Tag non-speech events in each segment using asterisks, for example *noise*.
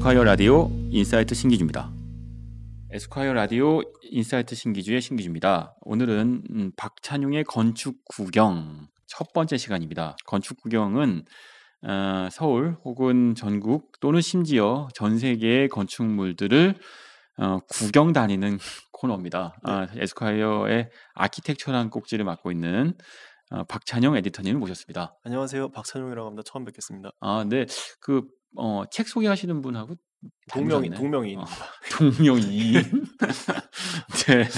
에스콰이어 라디오 Insight 신기주입니다. 에스콰이어 라디오 Insight 신기주의 신기주입니다. 오늘은 음, 박찬용의 건축 구경 첫 번째 시간입니다. 건축 구경은 어, 서울 혹은 전국 또는 심지어 전 세계의 건축물들을 어, 구경 다니는 *laughs* 코너입니다. 아, 에스콰이어의 아키텍처라는 꼭지를 맡고 있는 어, 박찬용 에디터님을 모셨습니다. 안녕하세요. 박찬용이라고 합니다. 처음 뵙겠습니다. 아, 네. 그, 어, 책 소개하시는 분하고 동명이. *laughs* 동명이인. 어, *laughs* 동명이. 네.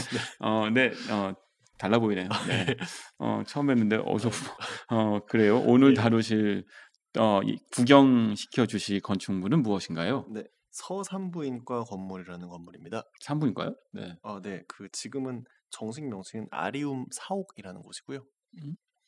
어, 네. 어, 달라 보이네요. 네. 어, 처음 뵀는데 어서 어, 그래요. 오늘 예. 다루실 어, 이 구경시켜 주실 건축물은 무엇인가요? 네. 서산부인과 건물이라는 건물입니다. 산부인가요? 네. 어, 네. 그 지금은 정식 명칭은 아리움 사옥이라는 곳이고요.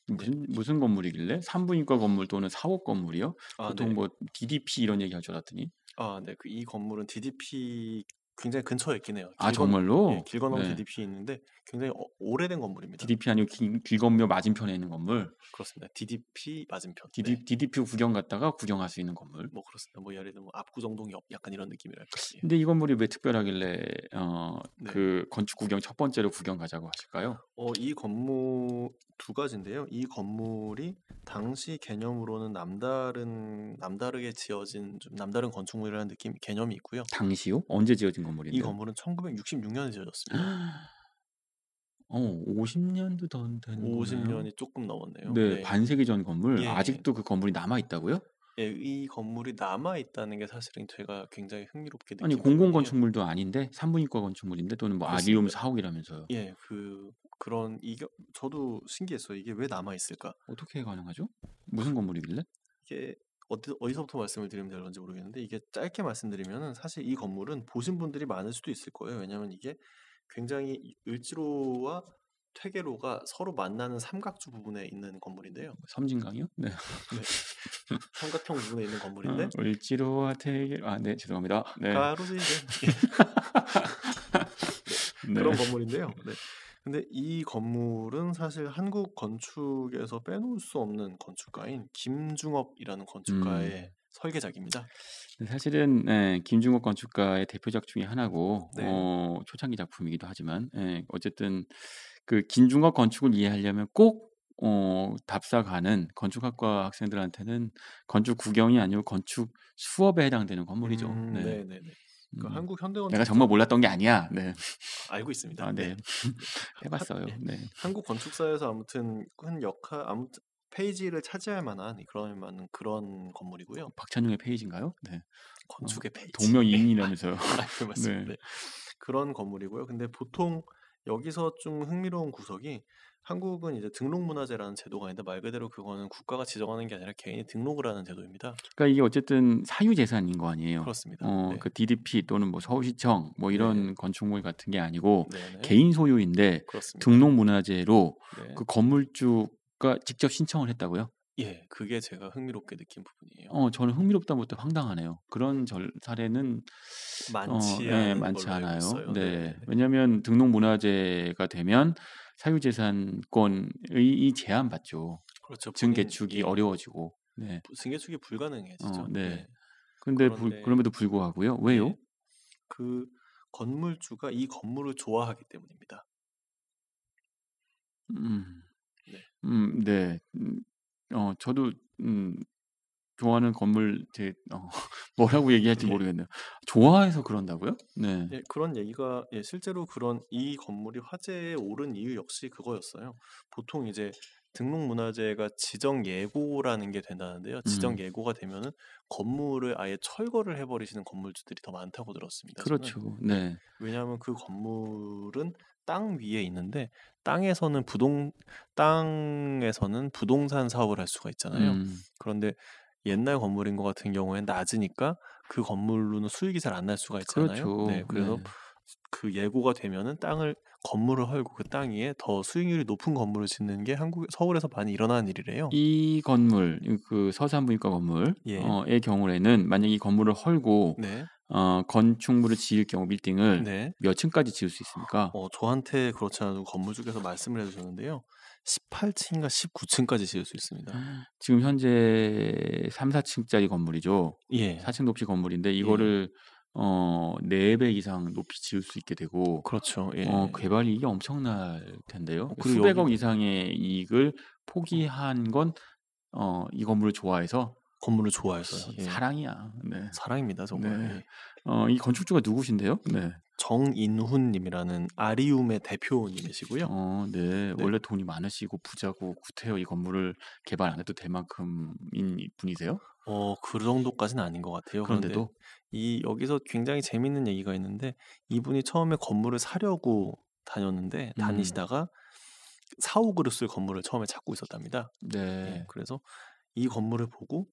무슨 무슨 건물이길래 산부인과 건물 또는 사옥 건물이요? 아, 보통 네. 뭐 DDP 이런 얘기 할 줄 알았더니 아, 네. 그 이 건물은 DDP 굉장히 근처에 있긴 해요. 아 정말로 예, 길 건너 네. DDP 있는데 굉장히 어, 오래된 건물입니다. DDP 아니고 길, 길건묘 맞은편에 있는 건물. 그렇습니다. DDP 맞은편. DD, 네. DDP 구경 갔다가 구경할 수 있는 건물. 뭐 그렇습니다. 뭐 예를 들면 압구정동 옆 약간 이런 느낌이랄까. 예. 근데 이 건물이 왜 특별하길래 어, 네. 그 건축 구경 첫 번째로 구경 가자고 하실까요? 어, 이 건물 두 가지인데요. 이 건물이 당시 개념으로는 남다른 남다르게 지어진 좀 남다른 건축물이라는 느낌 개념이 있고요. 당시요? 언제 지어진 건물인데? 이 건물은 1966년에 지어졌습니다. *gasps* 어, 50년도 더된 거네요. 50년이 조금 넘었네요. 네, 반세기 전 건물 예, 예. 아직도 그 건물이 남아 있다고요? 예, 이 건물이 남아 있다는 게 사실은 제가 굉장히 흥미롭게 느낀 아니 공공. 건축물도 아닌데 산부인과 건축물인데 또는 뭐 아리움 그렇습니다. 사옥이라면서요. 예, 그 그런 이게 저도 신기했어요. 이게 왜 남아 있을까? 어떻게 가능하죠? 무슨 건물이길래? 이게 어디, 어디 서부터 말씀을 드리면 될런지 모르겠는데 이게 짧게 말씀드리면은 사실 이 건물은 보신 분들이 많을 수도 있을 거예요. 왜냐하면 이게 굉장히 이 을지로와 퇴계로가 서로 만나는 삼각주 부분에 있는 건물인데요. 섬진강이요? 네. 삼각형 부분에 있는 *laughs* 건물인데 어, 을지로와 태계 아, 네, 죄송합니다. 네. 가로지게 *laughs* 네. 그런 건물인데요. 네. 근데 이 건물은 사실 한국 건축에서 빼놓을 수 없는 건축가인 김중업이라는 건축가의 음. 설계작입니다. 사실은 예, 김중옥 건축가의 대표작 중에 하나고 네. 어, 초창기 작품이기도 하지만 예, 어쨌든 그 김중업 건축을 이해하려면 꼭 어, 답사 가는 건축학과 학생들한테는 건축 구경이 아니고 건축 수업에 해당되는 건물이죠. 음, 네. 네, 네, 네. 그 음. 한국 현대건축 내가 정말 몰랐던 게 아니야. 네. 알고 있습니다. 아, 네. *laughs* 해봤어요. 네. 네. 한국 건축사에서 아무튼 큰 역할 아무튼 페이지를 차지할 만한 그런 만한 그런 건물이고요. 박찬용의 페이지인가요? 네. 건축의 페이지. 동명이인이라면서요. *laughs* 아, 그 맞습니다. *laughs* 네. 네. 그런 건물이고요. 근데 보통 여기서 좀 흥미로운 구석이 한국은 이제 등록문화재라는 제도가 있는데 말 그대로 그거는 국가가 지정하는 게 아니라 개인이 등록을 하는 제도입니다. 그러니까 이게 어쨌든 사유재산인 거 아니에요. 그렇습니다. 어, 네. 그 DDP 또는 뭐 서울시청 뭐 이런 건축물 같은 게 아니고 네네. 개인 소유인데 그렇습니다. 등록문화재로 네. 그 건물주가 직접 신청을 했다고요? 예, 그게 제가 흥미롭게 느낀 부분이에요. 어, 저는 흥미롭다 못해 황당하네요. 그런 절 사례는 많지 어, 예, 많지 않아요. 있어요. 네. 왜냐하면 등록 문화재가 되면 사유재산권의 이 제한 받죠. 그렇죠. 본인- 증개축이 예, 어려워지고. 네. 증개축이 불가능해지죠. 어, 네. 네. 근데 그런데- 불, 그럼에도 불구하고요. 왜요? 예. 그 건물주가 이 건물을 좋아하기 때문입니다. 음, 네. 음, 네. 음, 어, 저도 음, 좋아하는 건물 제 어, *laughs* 뭐라고 얘기할지 예. 모르겠네요. 좋아해서 그런다고요? 네. 예, 그런 얘기가 예, 실제로 그런 이 건물이 화제에 오른 이유 역시 그거였어요. 보통 이제 등록문화재가 지정 예고라는 게 된다는데요. 지정 음. 예고가 되면은 건물을 아예 철거를 해버리시는 건물주들이 더 많다고 들었습니다. 그렇죠. 네. 왜냐하면 그 건물은 땅 위에 있는데 땅에서는 부동 땅에서는 부동산 사업을 할 수가 있잖아요. 음, 그런데 옛날 건물인 것 같은 경우에는 낮으니까 그 건물로는 수익이 잘 안 날 수가 있잖아요. 그렇죠. 네, 그래서 네. 그 예고가 되면은 땅을 건물을 헐고 그 땅 위에 더 수익률이 높은 건물을 짓는 게 한국 서울에서 많이 일어나는 일이래요. 이 건물 그 서산부인과 건물의 예. 경우에는 만약 이 건물을 헐고 네. 어, 건축물을 지을 경우 빌딩을 네. 몇 층까지 지을 수 있습니까? 어, 저한테 그렇지 않아도 건물주께서 말씀을 해주셨는데요. 18층인가 19층까지 지을 수 있습니다. 지금 현재 3, 4층짜리 건물이죠. 예. 4층 높이 건물인데 이거를 어, 4배 이상 높이 지을 수 있게 되고 그렇죠. 예. 어, 개발 이익이 엄청날 텐데요. 어, 그리고 수백억 여기- 이상의 이익을 포기한 건 어, 이 건물을 좋아해서 건물을 좋아해서 예. 사랑이야. 네. 사랑입니다 정말. 네. 예. 어, 이 건축주가 누구신데요? 네. 정인훈님이라는 아리움의 대표님이시고요. 어, 네. 네. 원래 돈이 많으시고 부자고 구태여 이 건물을 개발 안 해도 될 만큼인 분이세요? 어, 그 정도까지는 아닌 것 같아요. 그런데 그런데도 이 여기서 굉장히 재밌는 얘기가 있는데 이분이 처음에 건물을 사려고 다녔는데 음. 다니시다가 사옥 으로 쓸 건물을 처음에 찾고 있었답니다. 예, 네. 그래서 이 건물을 보고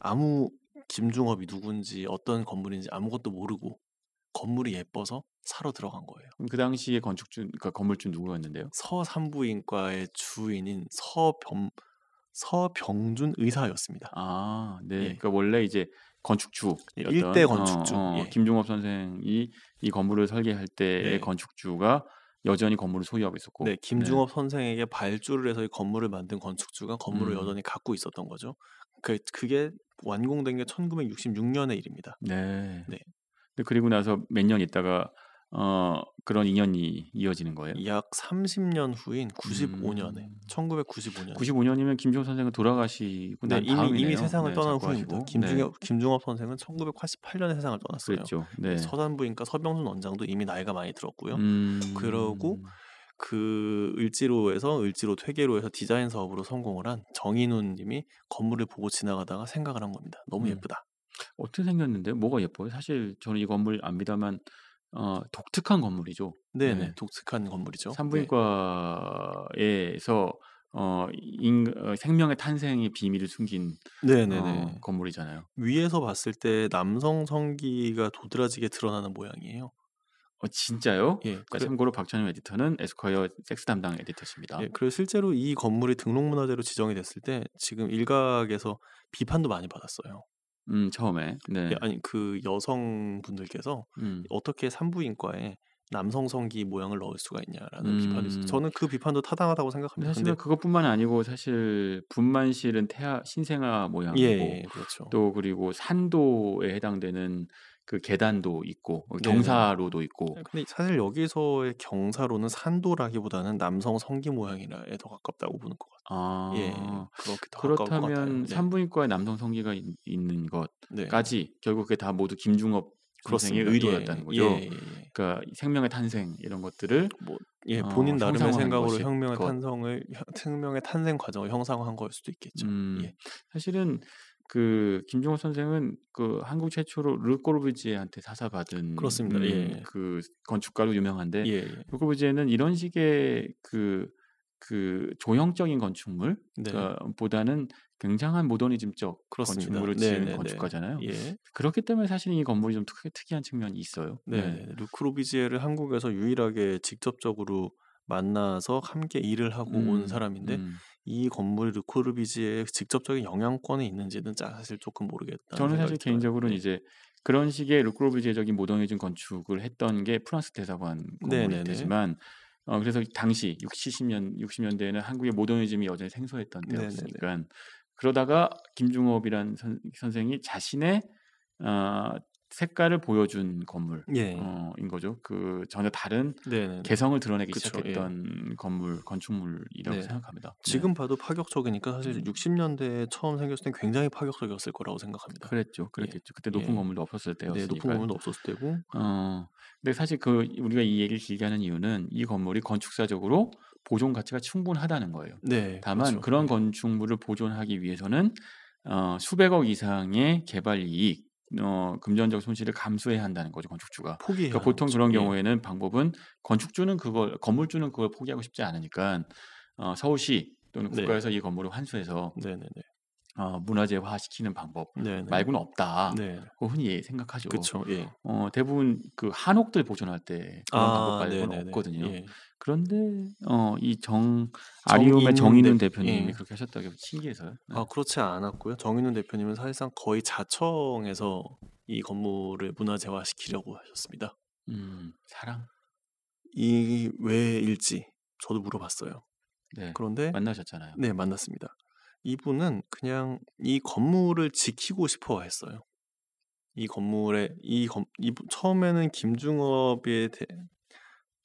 아무 김중업이 누군지 어떤 건물인지 아무것도 모르고 건물이 예뻐서 사러 들어간 거예요. 그 당시에 건축주, 그러니까 건물주 누구였는데요? 서산부인과의 주인인 서병 서병준 의사였습니다. 아, 네. 예. 그러니까 원래 이제 건축주, 예, 일대 건축주. 예. 김종업 선생이 이 건물을 설계할 때의 예. 건축주가 여전히 건물을 소유하고 있었고, 네, 김중업 선생에게 발주를 해서 이 건물을 만든 건축주가 건물을 음. 여전히 갖고 있었던 거죠. 그 그게 완공된 게 1966년의 일입니다. 네. 네. 그리고 나서 몇 년 있다가 어 그런 인연이 이어지는 거예요. 약 30년 후인 95년에 음. 1995년 95년이면 김종업 선생은 돌아가시고 네, 난 이미 다음이네요. 이미 세상을 네, 떠난. 하시고. 김중엽 김중업 선생은 1988년에 세상을 네, 떠났어요. 그랬죠. 네. 서산부인과 서병순 원장도 이미 나이가 많이 들었고요. 음, 그러고 그 을지로에서 을지로 퇴계로에서 디자인 사업으로 성공을 한 정인훈 님이 건물을 보고 지나가다가 생각을 한 겁니다. 너무 음. 예쁘다. 어떻게 생겼는데요? 뭐가 예뻐요? 사실 저는 이 건물 압니다만 어, 독특한 건물이죠. 네네 네. 독특한 건물이죠. 네. 산부인과에서 어, 인, 어, 생명의 탄생의 비밀을 숨긴 네. 네네네. 어, 건물이잖아요. 위에서 봤을 때 남성 성기가 도드라지게 드러나는 모양이에요. 어, 진짜요? 예. 그러니까 그래, 참고로 박찬용 에디터는 에스콰이어 섹스 담당 에디터십니다. 예, 그리고 실제로 이 건물이 등록문화재로 지정이 됐을 때 지금 일각에서 비판도 많이 받았어요. 음, 처음에. 네. 예, 아니 그 여성분들께서 음. 어떻게 산부인과에 남성 성기 모양을 넣을 수가 있냐라는 음. 비판이 있어요. 저는 그 비판도 타당하다고 생각합니다. 사실은 근데 그것뿐만 아니고 사실 분만실은 태아 신생아 모양이고 예, 예, 그렇죠. 또 그리고 산도에 해당되는 그 계단도 있고 어, 네네. 경사로도 있고 근데 사실 여기서의 경사로는 산도라기보다는 남성 성기 모양이라에 더 가깝다고 보는 것 같아요. 아 예, 그렇게 더 가까울 것 같아요. 그렇다면 네. 산부인과에 남성 성기가 있, 는 네. 것까지 결국 그게 다 모두 김중업 선생의 그렇습니다. 의도였다는 예, 거죠. 예, 예, 예. 그러니까 생명의 탄생 이런 것들을 뭐, 예, 어, 본인 나름의 형상화한 생각으로 혁명의 것. 탄성을 혀- 생명의 탄생 과정을 형상화한 걸 수도 있겠죠. 음, 예. 사실은 그 김종호 선생은 그 한국 최초로 르꼬르비지에한테 사사받은 그렇습니다. 음, 예. 그 건축가로 유명한데 예, 예. 르꼬르비지에는 이런 식의 그, 그 조형적인 건축물 네. 그 보다는 굉장한 모더니즘적 그렇습니다. 건축물을 네, 지은 네, 네. 건축가잖아요. 예. 그렇기 때문에 사실 이 건물이 좀 특, 특이한 측면이 있어요. 네. 네. 루크로비지에를 한국에서 유일하게 직접적으로 만나서 함께 일을 하고 온 음, 사람인데 음. 이 건물이 르크로비지에 직접적인 영향권이 있는지는 짜- 사실 조금 모르겠다. 저는 사실 개인적으로는 이제 그런 식의 르크로비제적인 모더니즘 건축을 했던 게 프랑스 대사관 건물일 네네네. 테지만 어 그래서 당시 60, 70년 60년대에는 한국의 모더니즘이 여전히 생소했던 네네네. 때였으니까 그러다가 김중업이란 선, 선생이 자신의 어, 색깔을 보여준 건물 예. 어, 인 거죠. 그 전혀 다른 네. 개성을 드러내기 그쵸, 시작했던 건물 건축물이라고 네. 생각합니다. 네. 지금 봐도 파격적이니까 사실 음. 60년대에 처음 생겼을 때 굉장히 파격적이었을 거라고 생각합니다. 그랬죠, 그랬겠죠. 그때 높은 예. 건물도 없었을 네, 때였으니까. 높은 건물도 없었을 때고 어, 근데 사실 그 우리가 이 얘기를 길게 하는 이유는 이 건물이 건축사적으로 보존 가치가 충분하다는 거예요. 네. 다만 그렇죠. 그런 건축물을 보존하기 위해서는 어, 수백억 이상의 개발 이익, 어, 금전적 손실을 감수해야 한다는 거죠 건축주가. 포기해야 그러니까 보통 그런. 예. 경우에는 방법은 건축주는 그걸 건물주는 그걸 포기하고 싶지 않으니까 어, 서울시 또는 네. 국가에서 이 건물을 환수해서 네, 네, 네. 어, 문화재화 시키는 방법 네, 네. 말고는 없다. 네. 고 흔히 생각하죠. 그렇죠. 예. 어, 대부분 그 한옥들 보존할 때 그런 방법 말고는 네네네. 없거든요. 예. 그런데 어, 이정 아리움의 정인훈 정인훈 대- 대표님이 예. 그렇게 하셨다고 신기해서요. 네. 아 그렇지 않았고요. 정인훈 대표님은 사실상 거의 자청에서 이 건물을 문화재화 시키려고 하셨습니다. 음, 사랑. 이 왜일지 저도 물어봤어요. 네. 그런데 만나셨잖아요. 네 만났습니다. 이분은 그냥 이 건물을 지키고 싶어 했어요. 이 건물에 이 건, 이분 처음에는 김중업의 대,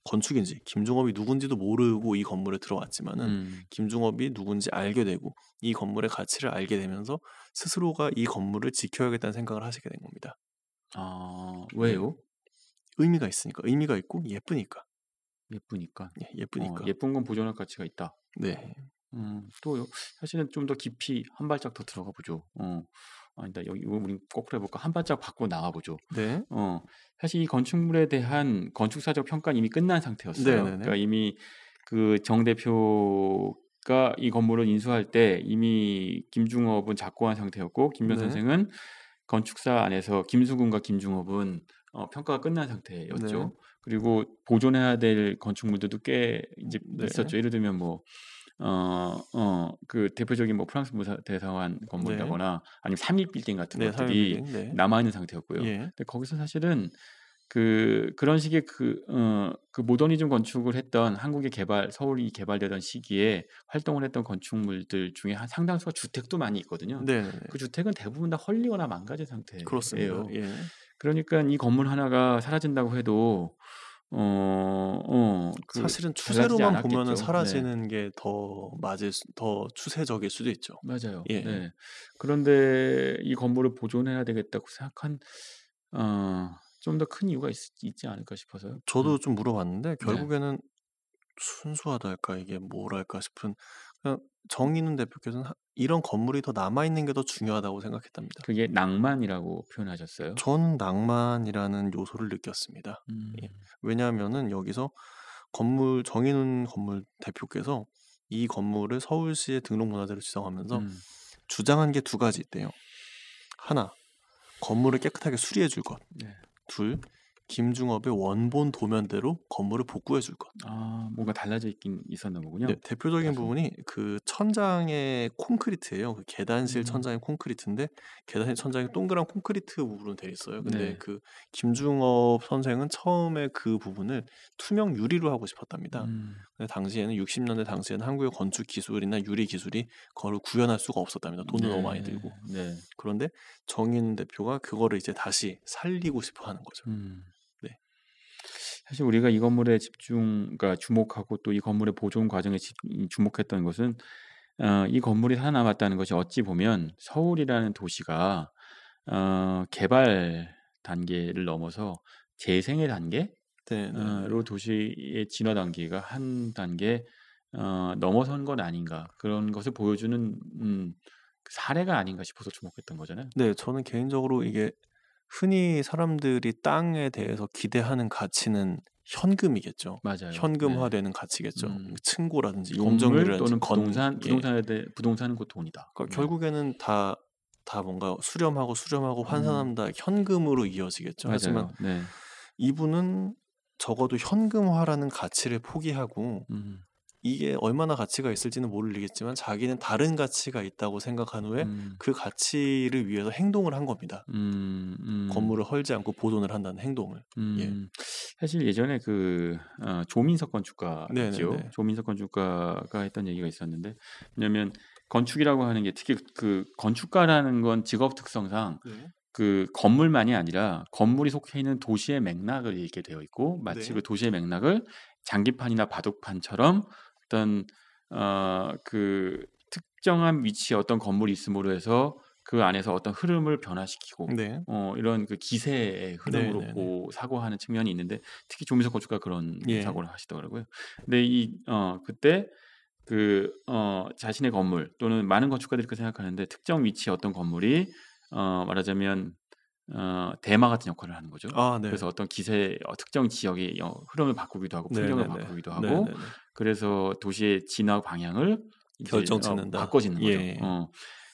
건축인지 김중업이 누군지도 모르고 이 건물에 들어왔지만은 음, 김중업이 누군지 알게 되고 이 건물의 가치를 알게 되면서 스스로가 이 건물을 지켜야겠다는 생각을 하시게 된 겁니다. 아, 왜요? 의미가 있으니까 의미가 있고 예쁘니까 예쁘니까. 예, 예쁘니까 어, 예쁜 건 보존할 가치가 있다. 네 음, 또 사실은 좀 더 깊이 한 발짝 더 들어가 보죠. 어, 아니다 여기 이거 우리 거꾸로 해 볼까? 한 발짝 밖으로 나가 보죠. 네. 어, 사실 이 건축물에 대한 건축사적 평가는 이미 끝난 상태였어요. 그러니까 이미 그 정 대표가 이 건물을 인수할 때 이미 김중업은 작고한 상태였고 김변 네. 선생은 건축사 안에서 김수근과 김중업은 어, 평가가 끝난 상태였죠. 네. 그리고 보존해야 될 건축물들도 꽤 이제 네. 있었죠. 예를 들면 뭐 어, 어, 그 대표적인 뭐 프랑스 무사 대사관 건물이라거나 아니면 삼립 빌딩 같은 네, 것들이 네. 남아 있는 상태였고요. 예. 근데 거기서 사실은 그 그런 식의 그, 어, 그 모더니즘 건축을 했던 한국의 개발 서울이 개발되던 시기에 활동을 했던 건축물들 중에 한 상당수가 주택도 많이 있거든요. 네, 네, 네. 그 주택은 대부분 다 헐리거나 망가진 상태예요. 그렇습니다. 예. 그러니까 이 건물 하나가 사라진다고 해도 어, 어, 그 사실은 달라지지 추세로만 않았겠죠. 보면은 네. 사라지는 게 더 맞을 수, 더 추세적일 수도 있죠. 맞아요. 예. 네. 그런데 이 건물을 보존해야 되겠다고 생각한 어, 좀 더 큰 이유가 있, 있지 않을까 싶어서요. 저도 음. 좀 물어봤는데 결국에는 순수하달까 이게 뭐랄까 싶은 정인훈 대표께서는 하- 이런 건물이 더 남아 있는 게 더 중요하다고 생각했답니다. 그게 낭만이라고 표현하셨어요. 저는 낭만이라는 요소를 느꼈습니다. 음, 예. 왜냐하면은 여기서 건물 정인훈 건물 대표께서 이 건물을 서울시의 등록문화재로 지정하면서 음, 주장한 게 두 가지 있대요. 하나, 건물을 깨끗하게 수리해 줄 것. 네. 둘, 김중업의 원본 도면대로 건물을 복구해 줄 것. 아, 뭔가 달라져 있긴 있었나 보군요. 네, 대표적인 그래서- 부분이 그 천장의 콘크리트예요. 그 계단실 음. 천장의 콘크리트인데 계단실 천장이 동그란 콘크리트 부분으로 돼 있어요. 근데 네. 그 김중업 선생은 처음에 그 부분을 투명 유리로 하고 싶었답니다. 음, 근데 당시에는 60년대 당시에는 한국의 건축 기술이나 유리 기술이 그거를 구현할 수가 없었답니다. 돈도 너무 많이 네, 들고. 네. 그런데 정인 대표가 그거를 이제 다시 살리고 싶어 하는 거죠. 음. 네. 사실 우리가 이 건물에 집중, 그러니까 주목하고 또 이 건물의 보존 과정에 집- 이 주목했던 것은 어, 이 건물이 살아남았다는 것이 어찌 보면 서울이라는 도시가 어, 개발 단계를 넘어서 재생의 단계로 네, 네, 네. 도시의 진화 단계가 한 단계 어, 넘어선 건 아닌가 그런 것을 보여주는 음, 사례가 아닌가 싶어서 주목했던 거잖아요. 네, 저는 개인적으로 이게 흔히 사람들이 땅에 대해서 기대하는 가치는 현금이겠죠. 맞아요. 네. 현금화되는 가치겠죠. 음. 층고라든지 건물 용적률이라든지 또는 건, 부동산, 예. 부동산에 대해 부동산은 곧 돈이다. 그러니까 네. 결국에는 다, 다 뭔가 수렴하고 수렴하고 환산하면 다 현금으로 이어지겠죠. 하지만 음. 맞아요. 네. 이분은 적어도 현금화라는 가치를 포기하고 음, 이게 얼마나 가치가 있을지는 모르겠지만 자기는 다른 가치가 있다고 생각한 후에 음, 그 가치를 위해서 행동을 한 겁니다. 음, 음, 건물을 헐지 않고 보존을 한다는 행동을. 예. 음, 사실 예전에 그 어, 조민석 건축가죠. 조민석 건축가가 했던 얘기가 있었는데, 왜냐하면 건축이라고 하는 게 특히 그 건축가라는 건 직업 특성상 그 건물만이 아니라 건물이 속해 있는 도시의 맥락을 읽게 되어 있고 마치 네. 그 도시의 맥락을 장기판이나 바둑판처럼 어떤 어 그 특정한 위치에 어떤 건물이 있음으로 해서 그 안에서 어떤 흐름을 변화시키고 네. 어 이런 그 기세의 흐름으로 네네네. 보 사고하는 측면이 있는데 특히 조민석 건축가 그런 예. 사고를 하시더라고요. 근데 이 어 그때 그 어 자신의 건물 또는 많은 건축가들이 그렇게 생각하는데 특정 위치에 어떤 건물이 어 말하자면 어 대마 같은 역할을 하는 거죠. 아, 네. 그래서 어떤 기세 어, 특정 지역의 어, 흐름을 바꾸기도 하고 풍경을 네네네. 바꾸기도 하고 네네네. 그래서 도시의 진화 방향을 이제, 결정 어, 짓는다. 바꿔짓는 예. 거죠. 어.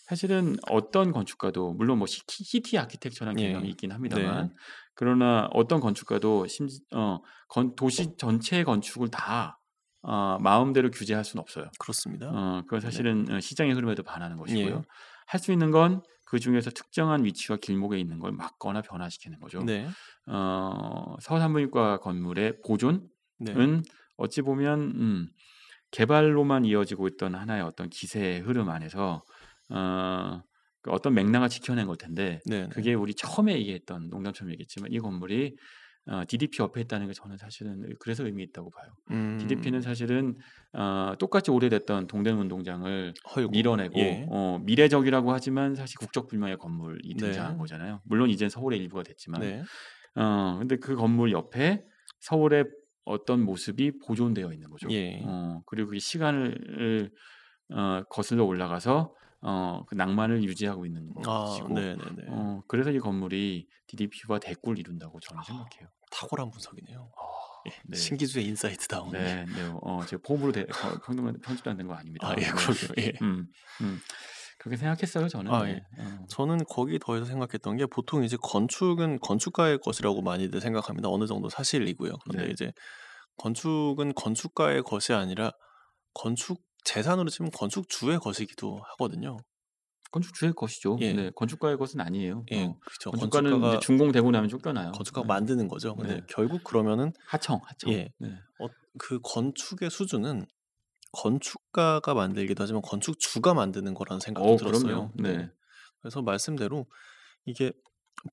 사실은 어떤 건축가도 물론 뭐 city, city architect라는 예. 개념이 있긴 합니다만 네. 그러나 어떤 건축가도 심지 어, 건, 도시 전체의 건축을 다 어, 마음대로 규제할 수는 없어요. 그렇습니다. 어, 그건 사실은 어, 시장의 흐름에도 반하는 것이고요. 예. 할 수 있는 건 그 중에서 특정한 위치와 길목에 있는 걸 막거나 변화시키는 거죠. 네. 어, 서산부인과 건물의 보존은 네. 어찌 보면 음, 개발로만 이어지고 있던 하나의 어떤 기세의 흐름 안에서 어, 그 어떤 맥락을 지켜낸 걸 텐데 네. 그게 우리 처음에 얘기했던 농담처럼 얘기했지만 이 건물이 어, DDP 옆에 있다는 게 저는 사실은 그래서 의미 있다고 봐요. 음, DDP는 사실은 어, 똑같이 오래됐던 동대문 운동장을 헐고. 밀어내고 예. 어, 미래적이라고 하지만 사실 국적 불명의 건물이 네. 등장한 거잖아요. 물론 이젠 서울의 일부가 됐지만 네. 어, 근데 그 건물 옆에 서울의 어떤 모습이 보존되어 있는 거죠. 예. 어, 그리고 그 시간을 어, 거슬러 올라가서 어, 그 낭만을 유지하고 있는 아, 것이고 네. 어, 그래서 이 건물이 DDP와 대꾸를 이룬다고 저는 생각해요. 탁월한 분석이네요. 예, 네. 신기주의 Insight 다운. 네, 네, 어, 제가 폼으로 대, 어, 편집도 된거 아닙니다. 아, 예, 네. 그러게요. 예. 음, 음, 그렇게 생각했어요, 저는. 아, 네. 예. 어, 저는 거기 더해서 생각했던 게 보통 이제 건축은 건축가의 것이라고 많이들 생각합니다. 어느 정도 사실이고요. 그런데 네. 이제 건축은 건축가의 것이 아니라 건축 재산으로 치면 건축주의 것이기도 하거든요. 건축주의 것이죠. 예. 네, 건축가의 것은 아니에요. 예, 어, 그렇죠. 건축가는 건축가가 준공되고 나면 쫓겨나요. 건축가가 네. 만드는 거죠. 근데 네. 결국 그러면은 하청, 하청. 예. 네. 어, 그 건축의 수준은 건축가가 만들기도 하지만 건축주가 만드는 거라는 생각도 어, 들었어요. 그럼요. 네. 그래서 말씀대로 이게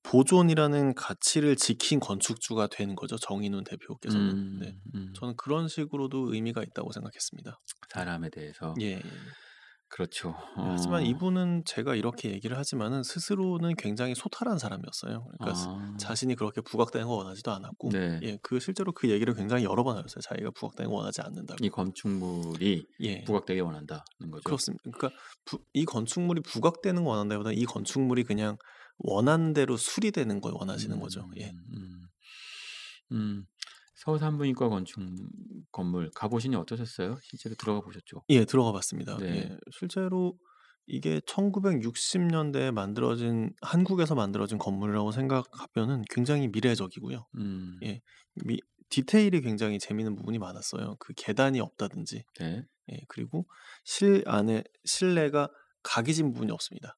보존이라는 가치를 지킨 건축주가 되는 거죠. 정인훈 대표께서는. 음, 네. 음, 저는 그런 식으로도 의미가 있다고 생각했습니다. 사람에 대해서. 예. 예. 그렇죠. 하지만 어, 이분은 제가 이렇게 얘기를 하지만은 스스로는 굉장히 소탈한 사람이었어요. 그러니까 아, 자신이 그렇게 부각되는 거 원하지도 않았고, 네. 예, 그 실제로 그 얘기를 굉장히 여러 번 하셨어요. 자기가 부각되는 거 원하지 않는다고. 이 건축물이 예, 부각되게 원한다는 거죠. 그렇습니다. 그러니까 부- 이 건축물이 부각되는 거 원한다보다 이 건축물이 그냥 원하는 대로 수리되는 걸 원하시는 거죠. 예. 음, 음, 음. 서산부인과 건축 건물 가보시니 어떠셨어요? 실제로 들어가 보셨죠? 예, 들어가 봤습니다. 네. 예, 실제로 이게 1960년대에 만들어진 한국에서 만들어진 건물이라고 생각하면은 굉장히 미래적이고요. 음, 예. 미, 디테일이 굉장히 재미있는 부분이 많았어요. 그 계단이 없다든지, 네. 예, 그리고 실 안에 실내가 각이 진 부분이 없습니다.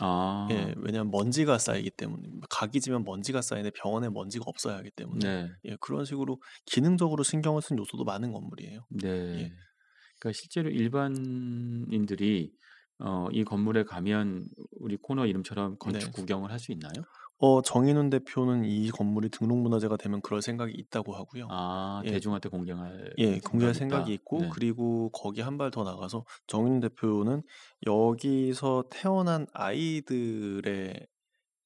아, 예, 왜냐하면 먼지가 쌓이기 때문에 각이 지면 먼지가 쌓이는데 병원에 먼지가 없어야 하기 때문에 네, 예, 그런 식으로 기능적으로 신경을 쓴 요소도 많은 건물이에요. 네. 예. 그러니까 실제로 일반인들이 어, 이 건물에 가면 우리 코너 이름처럼 건축 네. 구경을 할 수 있나요? 어, 정인훈 대표는 이 건물이 등록문화재가 되면 그럴 생각이 있다고 하고요. 아, 예. 대중한테 공개할 예, 공개할 생각이 생각이 있다. 있고 네. 그리고 거기 한 발 더 나가서 정인훈 대표는 여기서 태어난 아이들의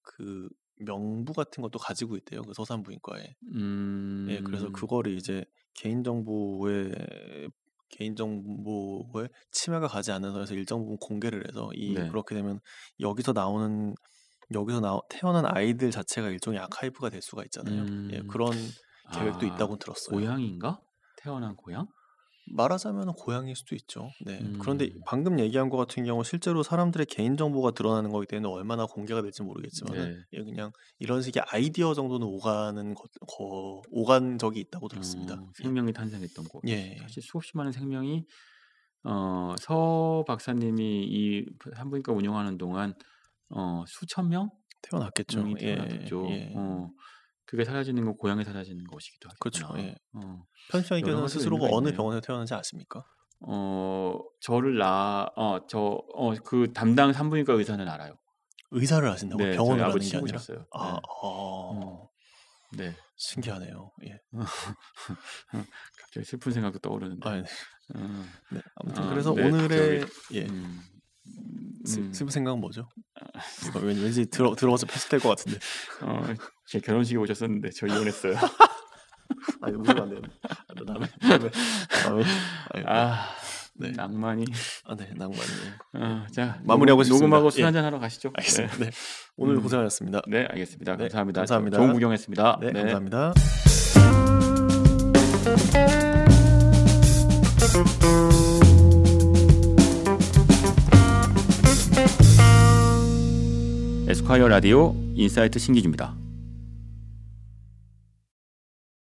그 명부 같은 것도 가지고 있대요. 그 서산부인과에. 음, 예, 그래서 그거를 이제 개인정보에 개인정보에 침해가 가지 않는 선에서 일정 부분 공개를 해서 이 네. 그렇게 되면 여기서 나오는 여기서 나 태어난 아이들 자체가 일종의 아카이브가 될 수가 있잖아요. 예, 음, 그런 계획도 아, 있다고 들었어요. 고향인가? 태어난 고향? 말하자면 고향일 수도 있죠. 네. 그런데 음. 방금 얘기한 것 같은 경우 실제로 사람들의 개인 정보가 드러나는 거기 때문에 얼마나 공개가 될지 모르겠지만 네. 예, 그냥 이런 식의 아이디어 정도는 오가는 것, 거, 오간 적이 있다고 들었습니다. 어, 생명이 탄생했던 곳. 예. 사실 수없이 많은 생명이 어, 서 박사님이 이 산부인과 운영하는 동안 어, 수천 명 태어났겠죠. 명이 예, 태어났겠죠. 예. 어, 그게 사라지는 건 고향에 사라지는 것이기도 그렇죠. 하겠구나. 예. 어, 편수장 의견은 스스로가 어느 있네요. 병원에서 태어난지 아십니까? 어, 저를 나, 어, 저, 어, 그 담당 산부인과 의사는 알아요. 의사를 아신다고 네, 병원을 아버지 게 아니라. 친구셨어요. 아, 네. 어, 네. 신기하네요. 예. *laughs* 갑자기 슬픈 생각도 떠오르는데. 아, 네. 어, 네. 아무튼 아, 그래서 네, 오늘의 예. 음, 스- 음, 슬픈 생각은 뭐죠? 왠- 왠지 들어 들어가서 패스될 것 같은데. 어, 제 결혼식에 오셨었는데 저 이혼했어요. *laughs* 아니 웃으면 안 돼요. 아, 나 남의 남의 남의 아, 네. 낭만이. 아, 네, 낭만이에요. 어, 자, 마무리하고 녹음, 싶습니다. 녹음하고 술 예. 한잔 하러 가시죠. 알겠습니다. 네. 오늘 음. 고생하셨습니다. 네, 네, 알겠습니다. 네, 감사합니다. 감사합니다. 좋은 구경했습니다. 네, 감사합니다. 북하여 라디오 인사이트 신기주입니다.